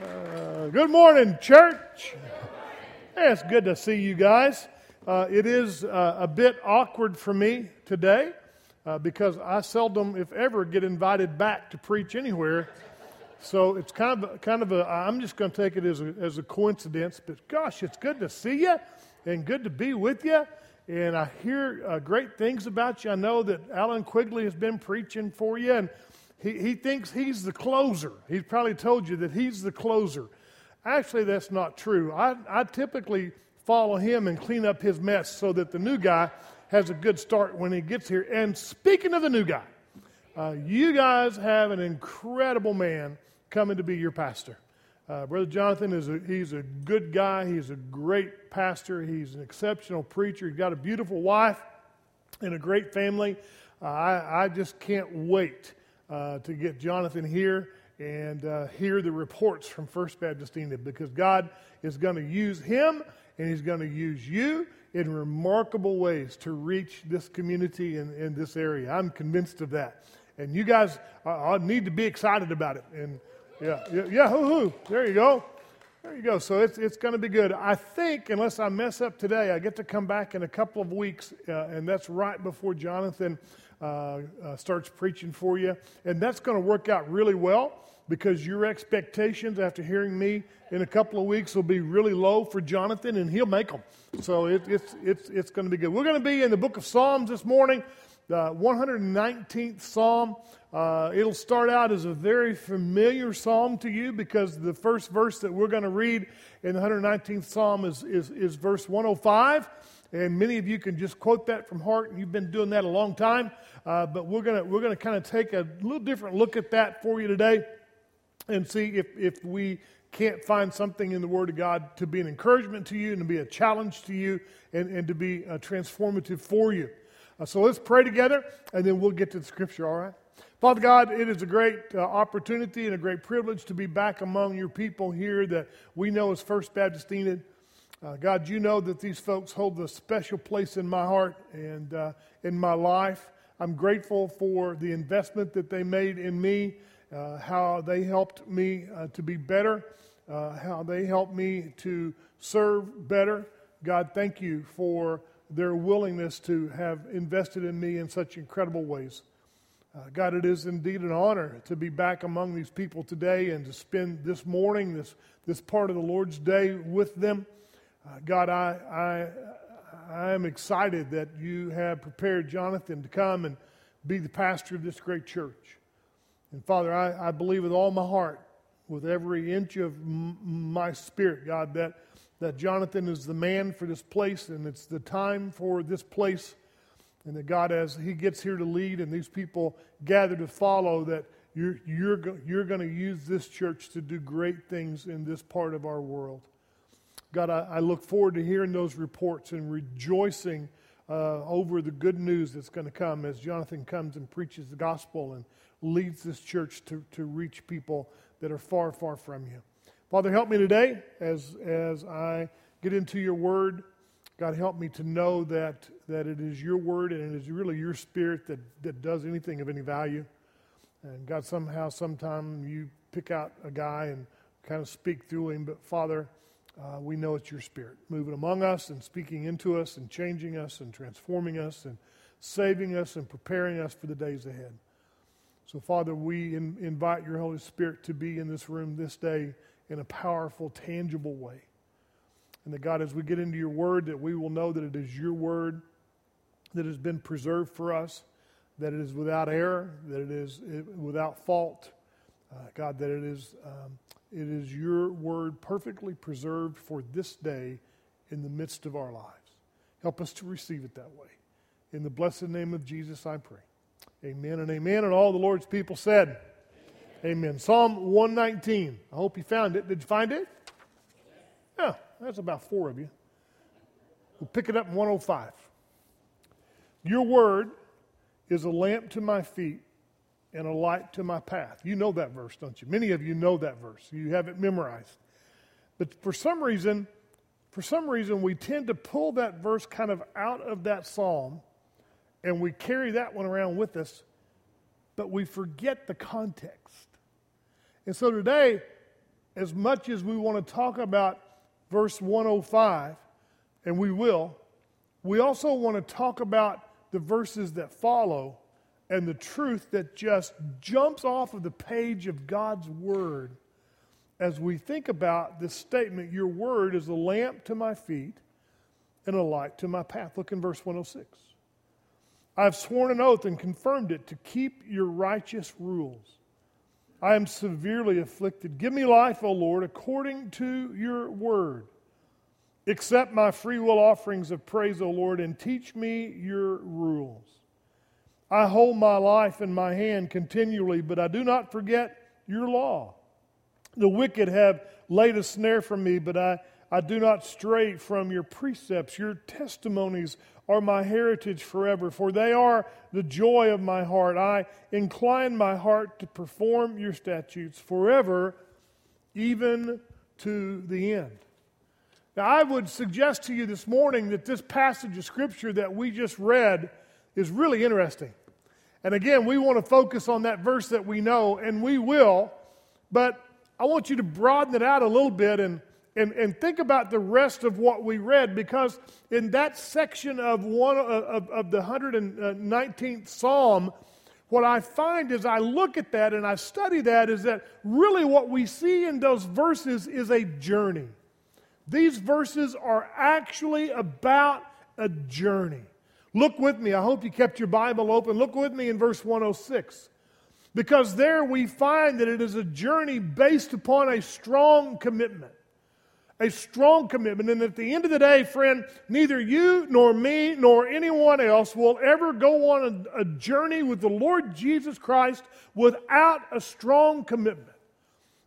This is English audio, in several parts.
Uh, good morning, church. Hey, it's good to see you guys. Uh, it is uh, a bit awkward for me today uh, because I seldom, if ever, get invited back to preach anywhere. So it's kind of, kind of a, I'm just going to take it as a, as a coincidence, but gosh, it's good to see you and good to be with you. And I hear uh, great things about you. I know that Alan Quigley has been preaching for you, and he, he thinks he's the closer. He's probably told you that he's the closer. Actually, that's not true. I, I typically follow him and clean up his mess so that the new guy has a good start when he gets here. And speaking of the new guy, uh, you guys have an incredible man coming to be your pastor. Uh, Brother Jonathan is a, he's a good guy. He's a great pastor. He's an exceptional preacher. He's got a beautiful wife and a great family. Uh, I, I just can't wait uh, to get Jonathan here and uh, hear the reports from First Baptist Enid because God is going to use him and he's going to use you in remarkable ways to reach this community in, in this area. I'm convinced of that. And you guys uh, need to be excited about it. And yeah, yeah, yeah hoo hoo. There you go. There you go. So it's, it's going to be good. I think, unless I mess up today, I get to come back in a couple of weeks, uh, and that's right before Jonathan starts preaching for you. And that's going to work out really well because your expectations after hearing me in a couple of weeks will be really low for Jonathan, and he'll make them. So it, it's, it's, it's going to be good. We're going to be in the book of Psalms this morning, the 119th Psalm. Uh, it'll start out as a very familiar psalm to you because the first verse that we're going to read in the 119th Psalm is, is, is verse 105. And many of you can just quote that from heart, and you've been doing that a long time. Uh, but we're going we're gonna kind of take a little different look at that for you today and see if, if we can't find something in the Word of God to be an encouragement to you and to be a challenge to you and, and to be uh, transformative for you. Uh, so let's pray together, and then we'll get to the Scripture, all right? Father God, it is a great uh, opportunity and a great privilege to be back among your people here that we know as First Baptist Enid. Uh, God, you know that these folks hold a special place in my heart and uh, in my life. I'm grateful for the investment that they made in me, uh, how they helped me uh, to be better, uh, how they helped me to serve better. God, thank you for their willingness to have invested in me in such incredible ways. Uh, God, it is indeed an honor to be back among these people today and to spend this morning, this, this part of the Lord's day with them. Uh, God, I, I, I am excited that you have prepared Jonathan to come and be the pastor of this great church. And Father, I, I believe with all my heart, with every inch of m- my spirit, God, that, that Jonathan is the man for this place and it's the time for this place. And that God, as he gets here to lead and these people gather to follow, that you're, you're, you're going to use this church to do great things in this part of our world. God, I, I look forward to hearing those reports and rejoicing uh, over the good news that's going to come as Jonathan comes and preaches the gospel and leads this church to, to reach people that are far, far from you. Father, help me today as, as I get into your word. God, help me to know that, that it is your word and it is really your spirit that, that does anything of any value. And God, somehow, sometime you pick out a guy and kind of speak through him. But Father, uh, we know it's your spirit moving among us and speaking into us and changing us and transforming us and saving us and preparing us for the days ahead. So, Father, we in, invite your Holy Spirit to be in this room this day in a powerful, tangible way. And that, God, as we get into your word, that we will know that it is your word that has been preserved for us, that it is without error, that it is without fault. Uh, God, that it is um, it is your word perfectly preserved for this day in the midst of our lives. Help us to receive it that way. In the blessed name of Jesus, I pray. Amen and amen. And all the Lord's people said, Amen. amen. Psalm 119. I hope you found it. Did you find it? Yeah, that's about four of you. We'll pick it up in 105. Your word is a lamp to my feet and a light to my path. You know that verse, don't you? Many of you know that verse. You have it memorized. But for some reason, for some reason, we tend to pull that verse kind of out of that psalm and we carry that one around with us, but we forget the context. And so today, as much as we want to talk about verse 105, and we will, we also want to talk about the verses that follow and the truth that just jumps off of the page of God's Word as we think about this statement Your Word is a lamp to my feet and a light to my path. Look in verse 106. I've sworn an oath and confirmed it to keep your righteous rules. I am severely afflicted. Give me life, O Lord, according to your word. Accept my free will offerings of praise, O Lord, and teach me your rules. I hold my life in my hand continually, but I do not forget your law. The wicked have laid a snare for me, but I, I do not stray from your precepts. Your testimonies are my heritage forever, for they are the joy of my heart. I incline my heart to perform your statutes forever, even to the end. Now, I would suggest to you this morning that this passage of Scripture that we just read is really interesting. And again, we want to focus on that verse that we know, and we will, but I want you to broaden it out a little bit and and, and think about the rest of what we read because in that section of one uh, of, of the 119th uh, psalm what i find as i look at that and i study that is that really what we see in those verses is a journey. These verses are actually about a journey look with me i hope you kept your bible open look with me in verse 106 because there we find that it is a journey based upon a strong commitment a strong commitment. And at the end of the day, friend, neither you nor me nor anyone else will ever go on a, a journey with the Lord Jesus Christ without a strong commitment.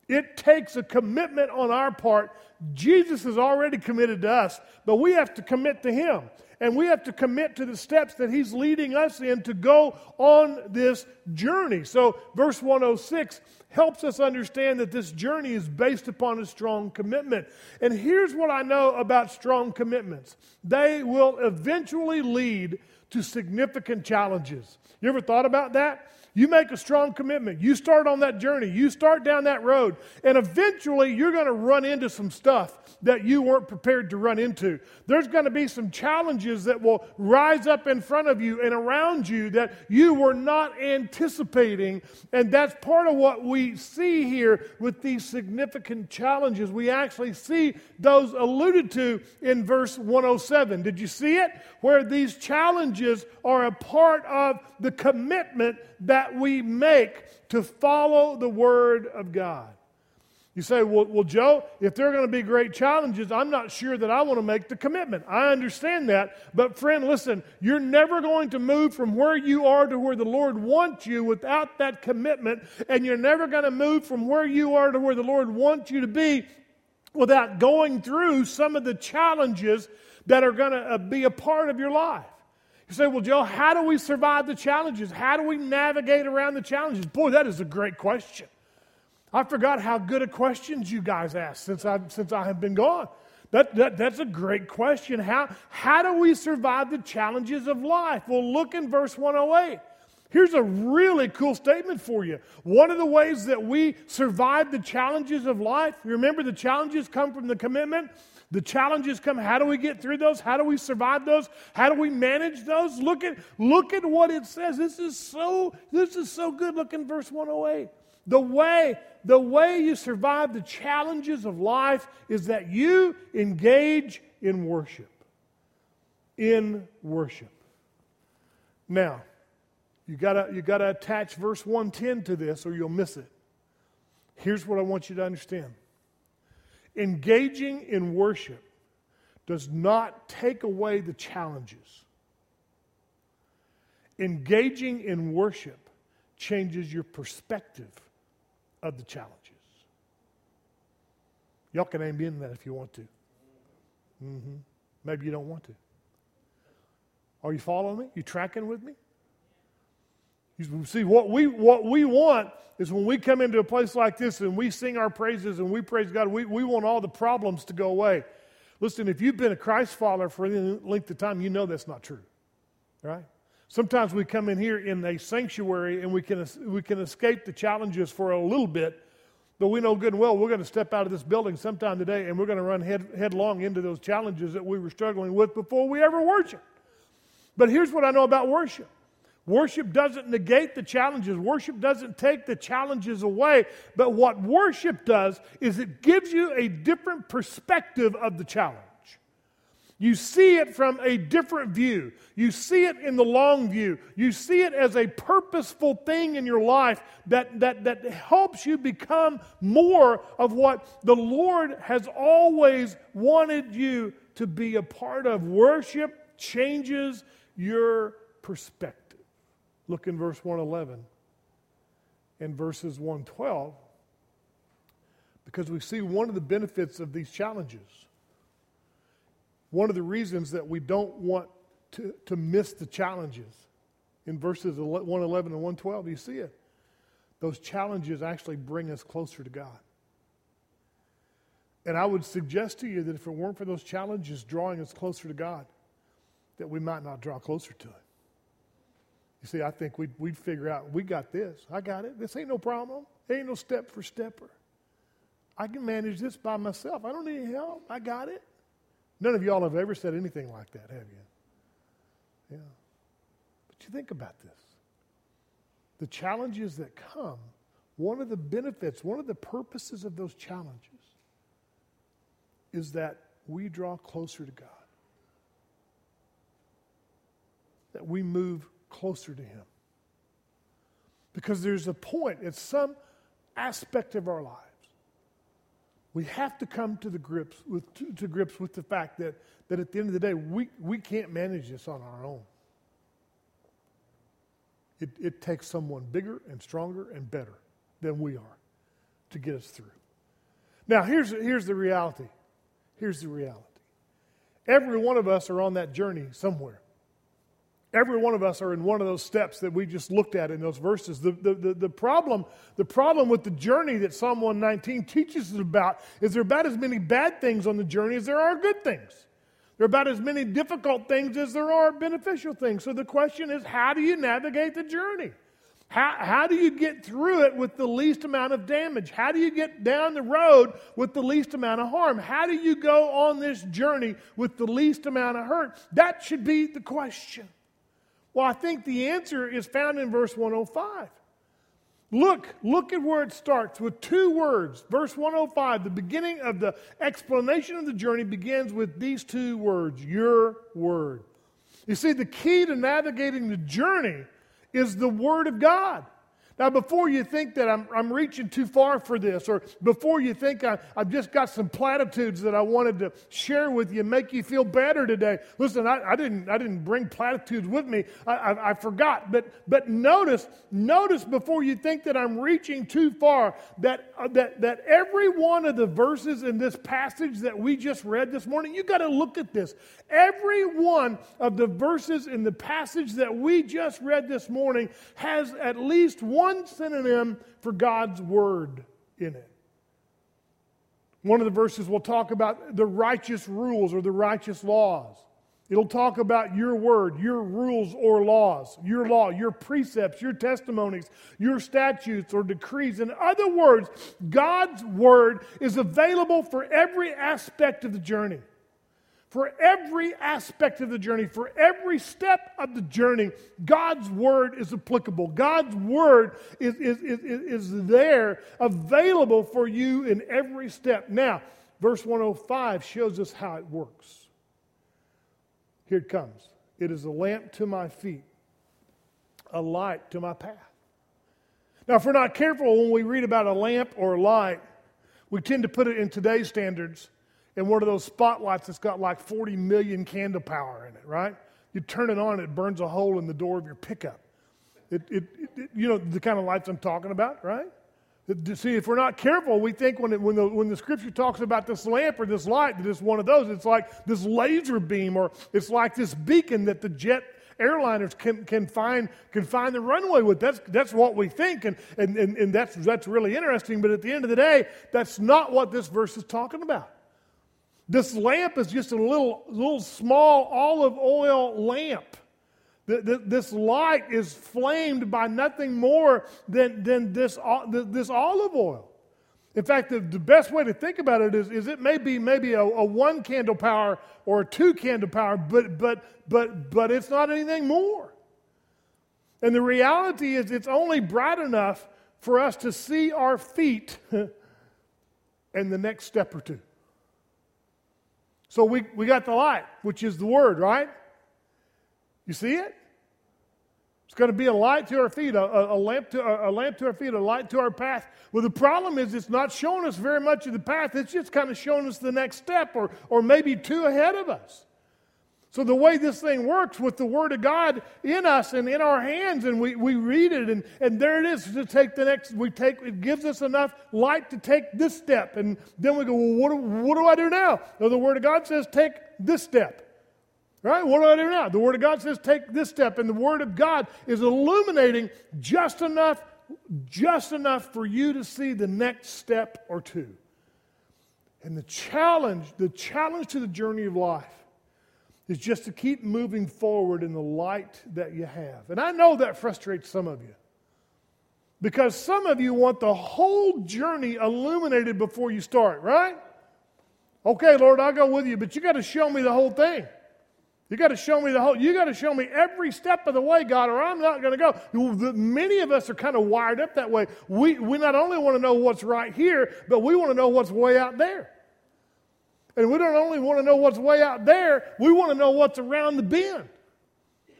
It takes a commitment on our part. Jesus has already committed to us, but we have to commit to Him. And we have to commit to the steps that He's leading us in to go on this journey. So, verse 106 helps us understand that this journey is based upon a strong commitment. And here's what I know about strong commitments they will eventually lead to significant challenges. You ever thought about that? You make a strong commitment. You start on that journey. You start down that road. And eventually, you're going to run into some stuff that you weren't prepared to run into. There's going to be some challenges that will rise up in front of you and around you that you were not anticipating. And that's part of what we see here with these significant challenges. We actually see those alluded to in verse 107. Did you see it? Where these challenges are a part of the commitment that we make to follow the Word of God. You say, well, well, Joe, if there are going to be great challenges, I'm not sure that I want to make the commitment. I understand that. But, friend, listen, you're never going to move from where you are to where the Lord wants you without that commitment. And you're never going to move from where you are to where the Lord wants you to be without going through some of the challenges that are going to uh, be a part of your life. You say, well, Joe, how do we survive the challenges? How do we navigate around the challenges? Boy, that is a great question. I forgot how good a questions you guys ask since I, since I have been gone. That, that, that's a great question. How, how do we survive the challenges of life? Well, look in verse 108. Here's a really cool statement for you. One of the ways that we survive the challenges of life, remember the challenges come from the commitment? The challenges come. How do we get through those? How do we survive those? How do we manage those? Look at, look at what it says. This is so, this is so good. Look in verse 108. The way, the way you survive the challenges of life is that you engage in worship. In worship. Now, you gotta, you gotta attach verse 110 to this or you'll miss it. Here's what I want you to understand engaging in worship does not take away the challenges. Engaging in worship changes your perspective of the challenges. Y'all can aim in that if you want to. Mm-hmm. Maybe you don't want to. Are you following me? You tracking with me? You see, what we, what we want is when we come into a place like this and we sing our praises and we praise God, we, we want all the problems to go away. Listen, if you've been a Christ follower for any length of time, you know that's not true. Right? Sometimes we come in here in a sanctuary and we can, we can escape the challenges for a little bit, But we know good and well we're going to step out of this building sometime today and we're going to run head, headlong into those challenges that we were struggling with before we ever worshiped. But here's what I know about worship worship doesn't negate the challenges, worship doesn't take the challenges away. But what worship does is it gives you a different perspective of the challenge. You see it from a different view. You see it in the long view. You see it as a purposeful thing in your life that, that, that helps you become more of what the Lord has always wanted you to be a part of. Worship changes your perspective. Look in verse 111 and verses 112 because we see one of the benefits of these challenges one of the reasons that we don't want to, to miss the challenges in verses 111 and 112, you see it. Those challenges actually bring us closer to God. And I would suggest to you that if it weren't for those challenges drawing us closer to God, that we might not draw closer to Him. You see, I think we'd, we'd figure out, we got this. I got it. This ain't no problem. Ain't no step for stepper. I can manage this by myself. I don't need help. I got it. None of y'all have ever said anything like that, have you? Yeah. But you think about this. The challenges that come, one of the benefits, one of the purposes of those challenges is that we draw closer to God. That we move closer to Him. Because there's a point at some aspect of our lives. we have to come to the grips with to, to, grips with the fact that, that at the end of the day we, we can't manage this on our own it, it takes someone bigger and stronger and better than we are to get us through now here's, here's the reality here's the reality every one of us are on that journey somewhere Every one of us are in one of those steps that we just looked at in those verses. The, the, the, the, problem, the problem with the journey that Psalm 119 teaches us about is there are about as many bad things on the journey as there are good things. There are about as many difficult things as there are beneficial things. So the question is how do you navigate the journey? How, how do you get through it with the least amount of damage? How do you get down the road with the least amount of harm? How do you go on this journey with the least amount of hurt? That should be the question. Well, I think the answer is found in verse 105. Look, look at where it starts with two words. Verse 105, the beginning of the explanation of the journey begins with these two words Your word. You see, the key to navigating the journey is the word of God. Now, before you think that I'm, I'm reaching too far for this, or before you think I, have just got some platitudes that I wanted to share with you, make you feel better today, listen, I, I didn't, I didn't bring platitudes with me. I, I, I, forgot. But, but notice, notice before you think that I'm reaching too far, that, uh, that, that every one of the verses in this passage that we just read this morning, you got to look at this. Every one of the verses in the passage that we just read this morning has at least one one synonym for God's word in it. One of the verses will talk about the righteous rules or the righteous laws. It'll talk about your word, your rules or laws, your law, your precepts, your testimonies, your statutes or decrees. In other words, God's word is available for every aspect of the journey for every aspect of the journey, for every step of the journey, God's word is applicable. God's word is, is, is, is there, available for you in every step. Now, verse 105 shows us how it works. Here it comes it is a lamp to my feet, a light to my path. Now, if we're not careful when we read about a lamp or a light, we tend to put it in today's standards in one of those spotlights that's got like 40 million candle power in it, right? You turn it on, it burns a hole in the door of your pickup. It, it, it, you know, the kind of lights I'm talking about, right? See, if we're not careful, we think when, it, when, the, when the scripture talks about this lamp or this light, that it's one of those. It's like this laser beam or it's like this beacon that the jet airliners can, can, find, can find the runway with. That's, that's what we think, and, and, and, and that's, that's really interesting. But at the end of the day, that's not what this verse is talking about. This lamp is just a little, little small olive oil lamp. This light is flamed by nothing more than, than this, uh, this olive oil. In fact, the, the best way to think about it is, is it may be maybe a, a one candle power or a two candle power, but, but, but, but it's not anything more. And the reality is, it's only bright enough for us to see our feet and the next step or two. So we, we got the light, which is the word, right? You see it? It's going to be a light to our feet, a, a, lamp to, a lamp to our feet, a light to our path. Well, the problem is it's not showing us very much of the path. It's just kind of showing us the next step or, or maybe two ahead of us. So, the way this thing works with the Word of God in us and in our hands, and we, we read it, and, and there it is to take the next, we take, it gives us enough light to take this step. And then we go, well, what do, what do I do now? Well, the Word of God says, take this step. Right? What do I do now? The Word of God says, take this step. And the Word of God is illuminating just enough, just enough for you to see the next step or two. And the challenge, the challenge to the journey of life is just to keep moving forward in the light that you have. And I know that frustrates some of you. Because some of you want the whole journey illuminated before you start, right? Okay, Lord, I'll go with you, but you got to show me the whole thing. You got to show me the whole, you got to show me every step of the way, God, or I'm not going to go. Many of us are kind of wired up that way. We, we not only want to know what's right here, but we want to know what's way out there. And we don't only want to know what's way out there, we want to know what's around the bend.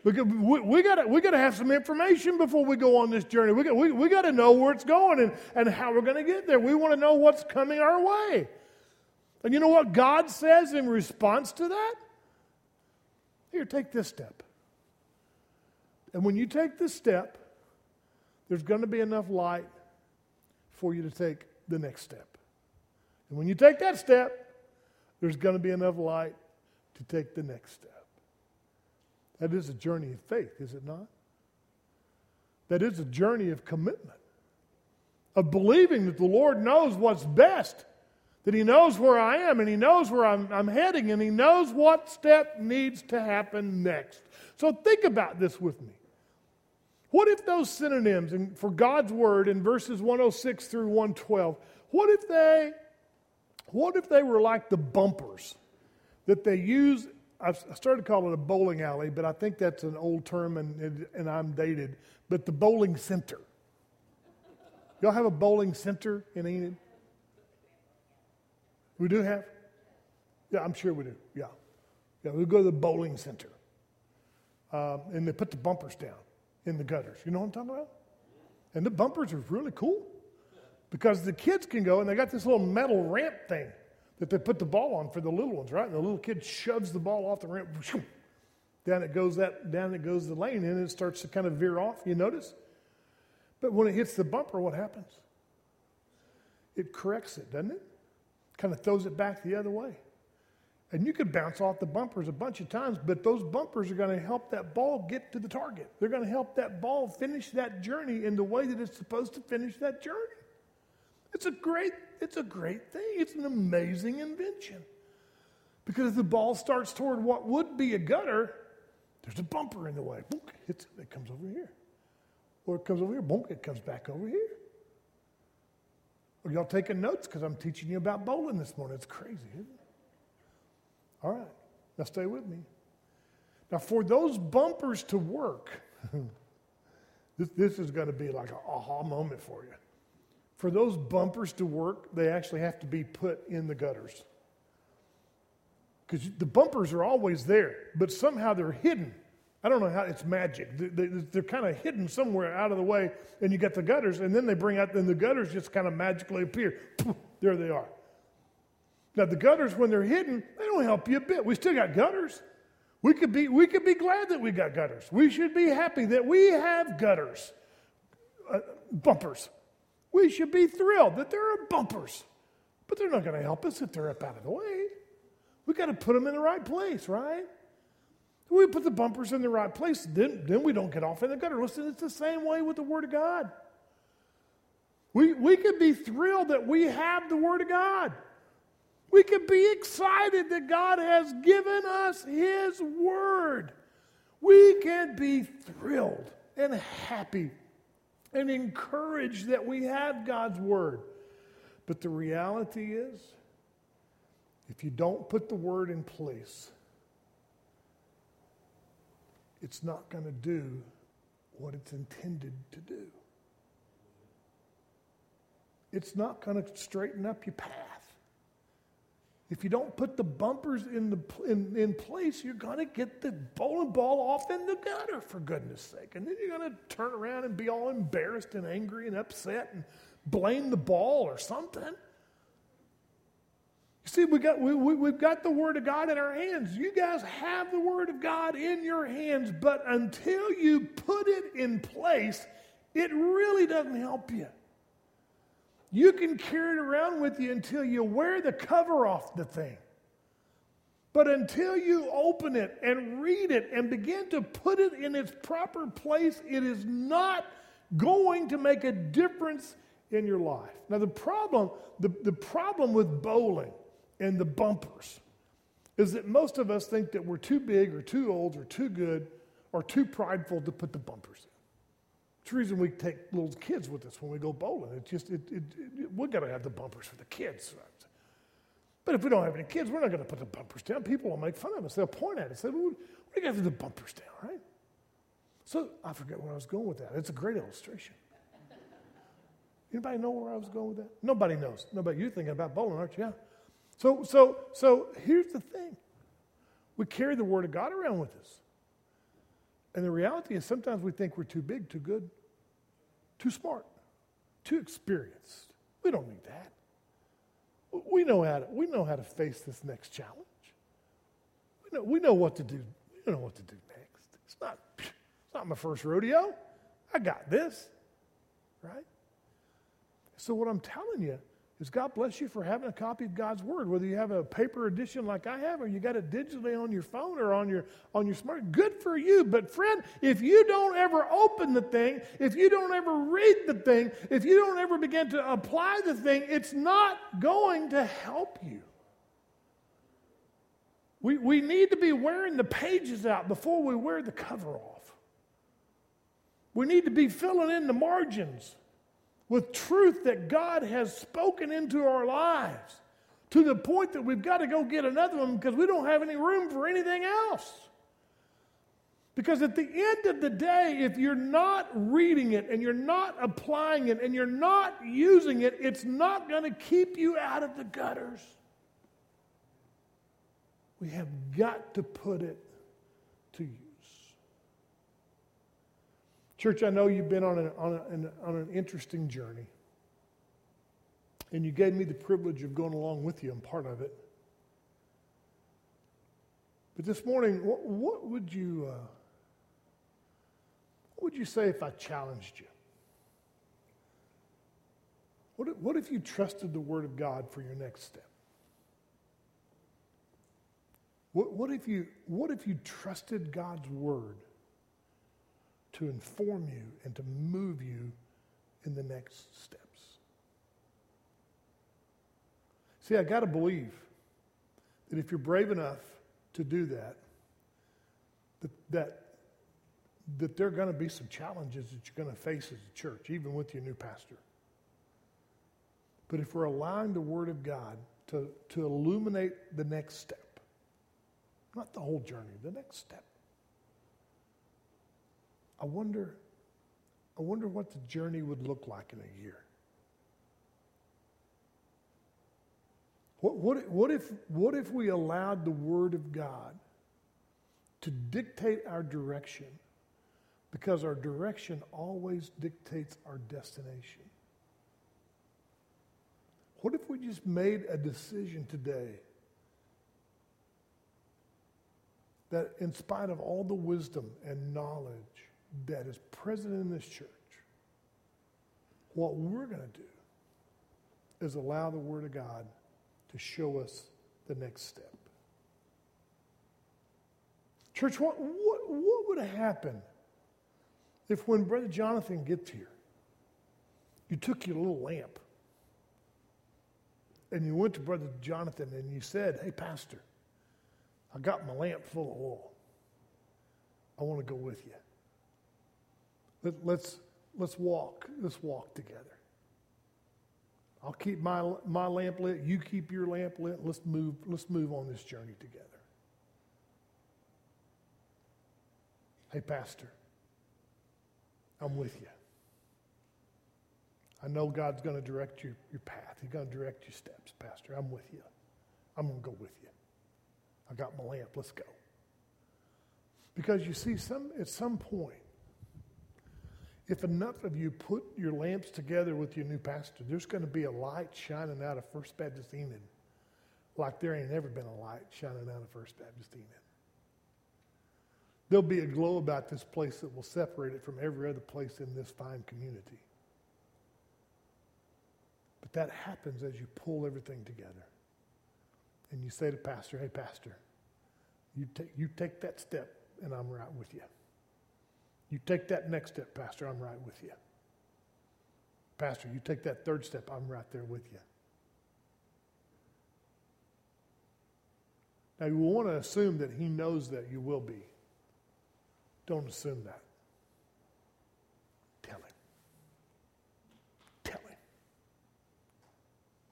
Because we, we got we to have some information before we go on this journey. We got, we, we to know where it's going and, and how we're going to get there. We want to know what's coming our way. And you know what God says in response to that? Here, take this step. And when you take this step, there's going to be enough light for you to take the next step. And when you take that step, there's going to be enough light to take the next step. That is a journey of faith, is it not? That is a journey of commitment, of believing that the Lord knows what's best, that He knows where I am, and He knows where I'm, I'm heading, and He knows what step needs to happen next. So think about this with me. What if those synonyms for God's word in verses 106 through 112, what if they what if they were like the bumpers that they use? I started calling it a bowling alley, but I think that's an old term and, and I'm dated. But the bowling center. Y'all have a bowling center in Enid? We do have? Yeah, I'm sure we do. Yeah. Yeah, we go to the bowling center. Um, and they put the bumpers down in the gutters. You know what I'm talking about? And the bumpers are really cool because the kids can go and they got this little metal ramp thing that they put the ball on for the little ones, right? And the little kid shoves the ball off the ramp. Down it goes that down it goes the lane and it starts to kind of veer off. You notice? But when it hits the bumper, what happens? It corrects it, doesn't it? Kind of throws it back the other way. And you could bounce off the bumpers a bunch of times, but those bumpers are going to help that ball get to the target. They're going to help that ball finish that journey in the way that it's supposed to finish that journey. It's a great, it's a great thing. It's an amazing invention. Because if the ball starts toward what would be a gutter, there's a bumper in the way. Boom, it, it comes over here. Or it comes over here, boom, it comes back over here. Are y'all taking notes? Because I'm teaching you about bowling this morning. It's crazy, isn't it? All right, now stay with me. Now, for those bumpers to work, this, this is going to be like an aha moment for you. For those bumpers to work, they actually have to be put in the gutters. Because the bumpers are always there, but somehow they're hidden. I don't know how it's magic. They're kind of hidden somewhere out of the way, and you got the gutters, and then they bring out, then the gutters just kind of magically appear. There they are. Now, the gutters, when they're hidden, they don't help you a bit. We still got gutters. We could be, we could be glad that we got gutters. We should be happy that we have gutters, uh, bumpers. We should be thrilled that there are bumpers, but they're not going to help us if they're up out of the way. We got to put them in the right place, right? We put the bumpers in the right place, then, then we don't get off in the gutter. Listen, it's the same way with the Word of God. We, we could be thrilled that we have the Word of God. We could be excited that God has given us His Word. We can be thrilled and happy and encouraged that we have God's Word. But the reality is, if you don't put the word in place, it's not going to do what it's intended to do. It's not going to straighten up your path. If you don't put the bumpers in, the, in, in place, you're going to get the bowling ball off in the gutter, for goodness sake. And then you're going to turn around and be all embarrassed and angry and upset and blame the ball or something. You see, we got, we, we, we've got the Word of God in our hands. You guys have the Word of God in your hands, but until you put it in place, it really doesn't help you. You can carry it around with you until you wear the cover off the thing. But until you open it and read it and begin to put it in its proper place, it is not going to make a difference in your life. Now, the problem, the, the problem with bowling and the bumpers is that most of us think that we're too big or too old or too good or too prideful to put the bumpers in. It's the reason we take little kids with us when we go bowling. It's just, it, it, it, we've got to have the bumpers for the kids. But if we don't have any kids, we're not going to put the bumpers down. People will make fun of us. They'll point at us. Say, well, what do you got to do the bumpers down, right? So I forget where I was going with that. It's a great illustration. Anybody know where I was going with that? Nobody knows. Nobody. You're thinking about bowling, aren't you? Yeah. So, so, so here's the thing. We carry the Word of God around with us. And the reality is sometimes we think we're too big, too good, too smart, too experienced. We don't need that. We know how to, we know how to face this next challenge. We know, we know what to do. We know what to do next. It's not, it's not my first rodeo. I got this, right? So what I'm telling you is God bless you for having a copy of God's Word, whether you have a paper edition like I have or you got it digitally on your phone or on your, on your smart. Good for you. But friend, if you don't ever open the thing, if you don't ever read the thing, if you don't ever begin to apply the thing, it's not going to help you. We, we need to be wearing the pages out before we wear the cover off. We need to be filling in the margins with truth that God has spoken into our lives to the point that we've got to go get another one because we don't have any room for anything else. Because at the end of the day, if you're not reading it and you're not applying it and you're not using it, it's not going to keep you out of the gutters. We have got to put it to use. Church, I know you've been on, a, on, a, on an interesting journey. And you gave me the privilege of going along with you. I'm part of it. But this morning, what, what would you uh, what would you say if I challenged you? What if, what if you trusted the Word of God for your next step? What, what, if you, what if you trusted God's Word to inform you and to move you in the next steps. See, I got to believe that if you're brave enough to do that, that, that, that there are going to be some challenges that you're going to face as a church, even with your new pastor. But if we're allowing the Word of God to, to illuminate the next step, not the whole journey, the next step, I wonder, I wonder what the journey would look like in a year. What, what, what, if, what if we allowed the Word of God to dictate our direction? Because our direction always dictates our destination. What if we just made a decision today that, in spite of all the wisdom and knowledge that is present in this church, what we're going to do is allow the Word of God to show us the next step. Church, what, what, what would happen if when Brother Jonathan gets here, you took your little lamp and you went to Brother Jonathan and you said, Hey, Pastor, I got my lamp full of oil. I want to go with you. Let, let's, let's walk. Let's walk together. I'll keep my, my lamp lit. You keep your lamp lit. Let's move, let's move on this journey together. Hey, Pastor, I'm with you. I know God's going to direct your, your path. He's going to direct your steps, Pastor. I'm with you. I'm going to go with you. I got my lamp. Let's go. Because you see, some, at some point, if enough of you put your lamps together with your new pastor, there's going to be a light shining out of First Baptist Enid like there ain't ever been a light shining out of First Baptist Enid. There'll be a glow about this place that will separate it from every other place in this fine community. But that happens as you pull everything together. And you say to Pastor, hey, Pastor, you take, you take that step, and I'm right with you. You take that next step, Pastor, I'm right with you. Pastor, you take that third step, I'm right there with you. Now, you want to assume that he knows that you will be. Don't assume that. Tell him. Tell him.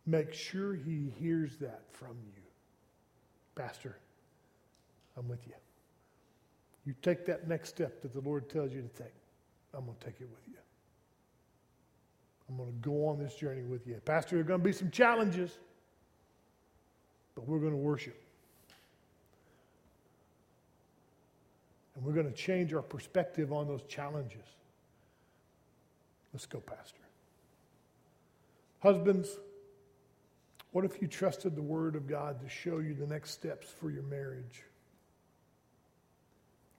Make sure he hears that from you. Pastor, I'm with you. You take that next step that the Lord tells you to take. I'm going to take it with you. I'm going to go on this journey with you. Pastor, there are going to be some challenges, but we're going to worship. And we're going to change our perspective on those challenges. Let's go, Pastor. Husbands, what if you trusted the Word of God to show you the next steps for your marriage?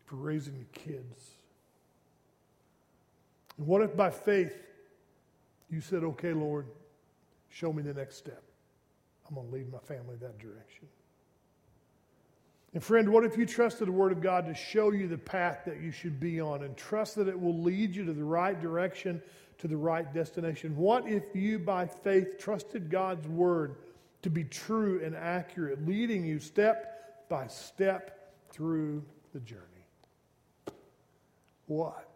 For raising kids? And what if by faith you said, okay, Lord, show me the next step? I'm going to lead my family that direction. And friend, what if you trusted the Word of God to show you the path that you should be on and trust that it will lead you to the right direction, to the right destination? What if you, by faith, trusted God's Word to be true and accurate, leading you step by step through the journey? What?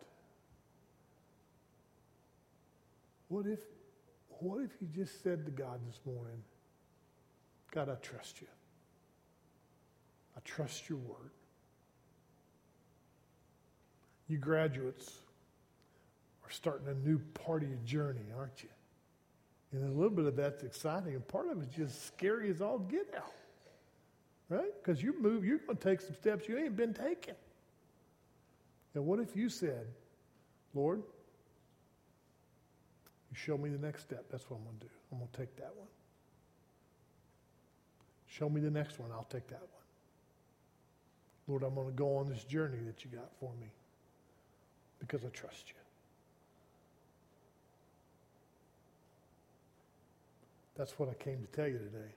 What if, what if you just said to God this morning, God, I trust you. I trust your word. You graduates are starting a new part of your journey, aren't you? And a little bit of that's exciting, and part of it's just scary as all get out. Right? Because you move, you're going to take some steps you ain't been taking. And what if you said, Lord, you show me the next step. That's what I'm going to do. I'm going to take that one. Show me the next one. I'll take that one. Lord, I'm going to go on this journey that you got for me because I trust you. That's what I came to tell you today.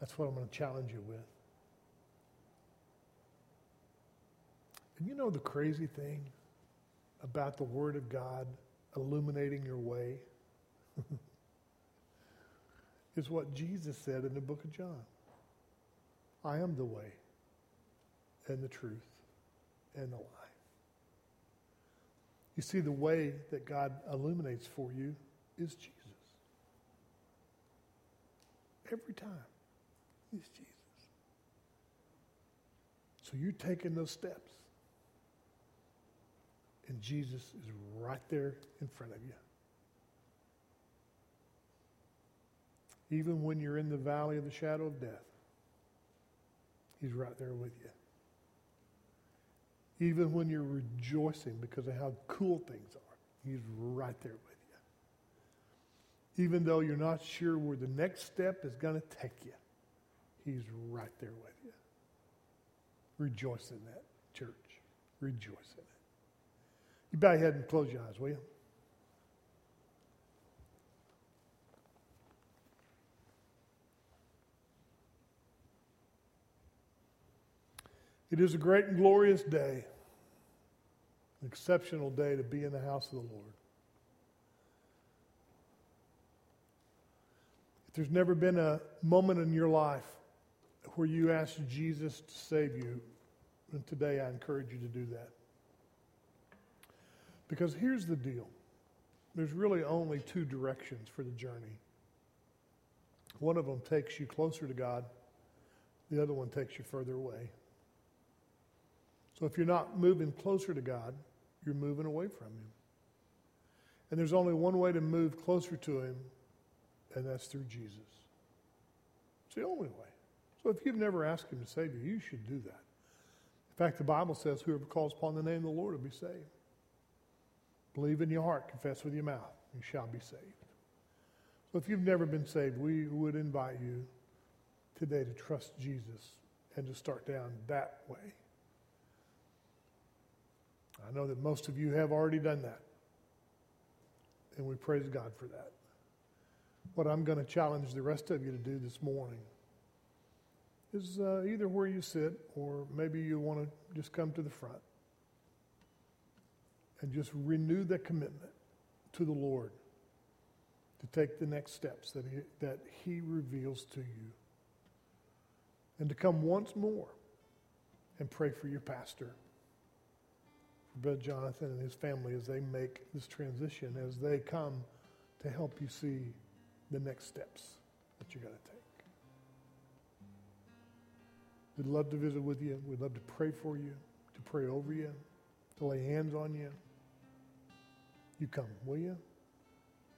That's what I'm going to challenge you with. And you know the crazy thing about the Word of God illuminating your way? is what Jesus said in the book of John I am the way and the truth and the life. You see, the way that God illuminates for you is Jesus. Every time, is Jesus. So you're taking those steps. And Jesus is right there in front of you. Even when you're in the valley of the shadow of death, He's right there with you. Even when you're rejoicing because of how cool things are, He's right there with you. Even though you're not sure where the next step is going to take you, He's right there with you. Rejoice in that, church. Rejoice in it. You bow your head and close your eyes, will you? It is a great and glorious day, an exceptional day to be in the house of the Lord. If there's never been a moment in your life where you asked Jesus to save you, and today I encourage you to do that. Because here's the deal there's really only two directions for the journey. One of them takes you closer to God, the other one takes you further away. So if you're not moving closer to God, you're moving away from Him. And there's only one way to move closer to Him, and that's through Jesus. It's the only way. So if you've never asked Him to save you, you should do that. In fact, the Bible says, whoever calls upon the name of the Lord will be saved. Believe in your heart, confess with your mouth, you shall be saved. So if you've never been saved, we would invite you today to trust Jesus and to start down that way. I know that most of you have already done that. And we praise God for that. What I'm going to challenge the rest of you to do this morning is uh, either where you sit or maybe you want to just come to the front and just renew that commitment to the Lord to take the next steps that he, that he reveals to you. And to come once more and pray for your pastor, for Brother Jonathan and his family as they make this transition, as they come to help you see the next steps that you're going to take. We'd love to visit with you. We'd love to pray for you, to pray over you, to lay hands on you. You come, will you?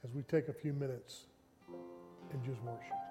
As we take a few minutes and just worship.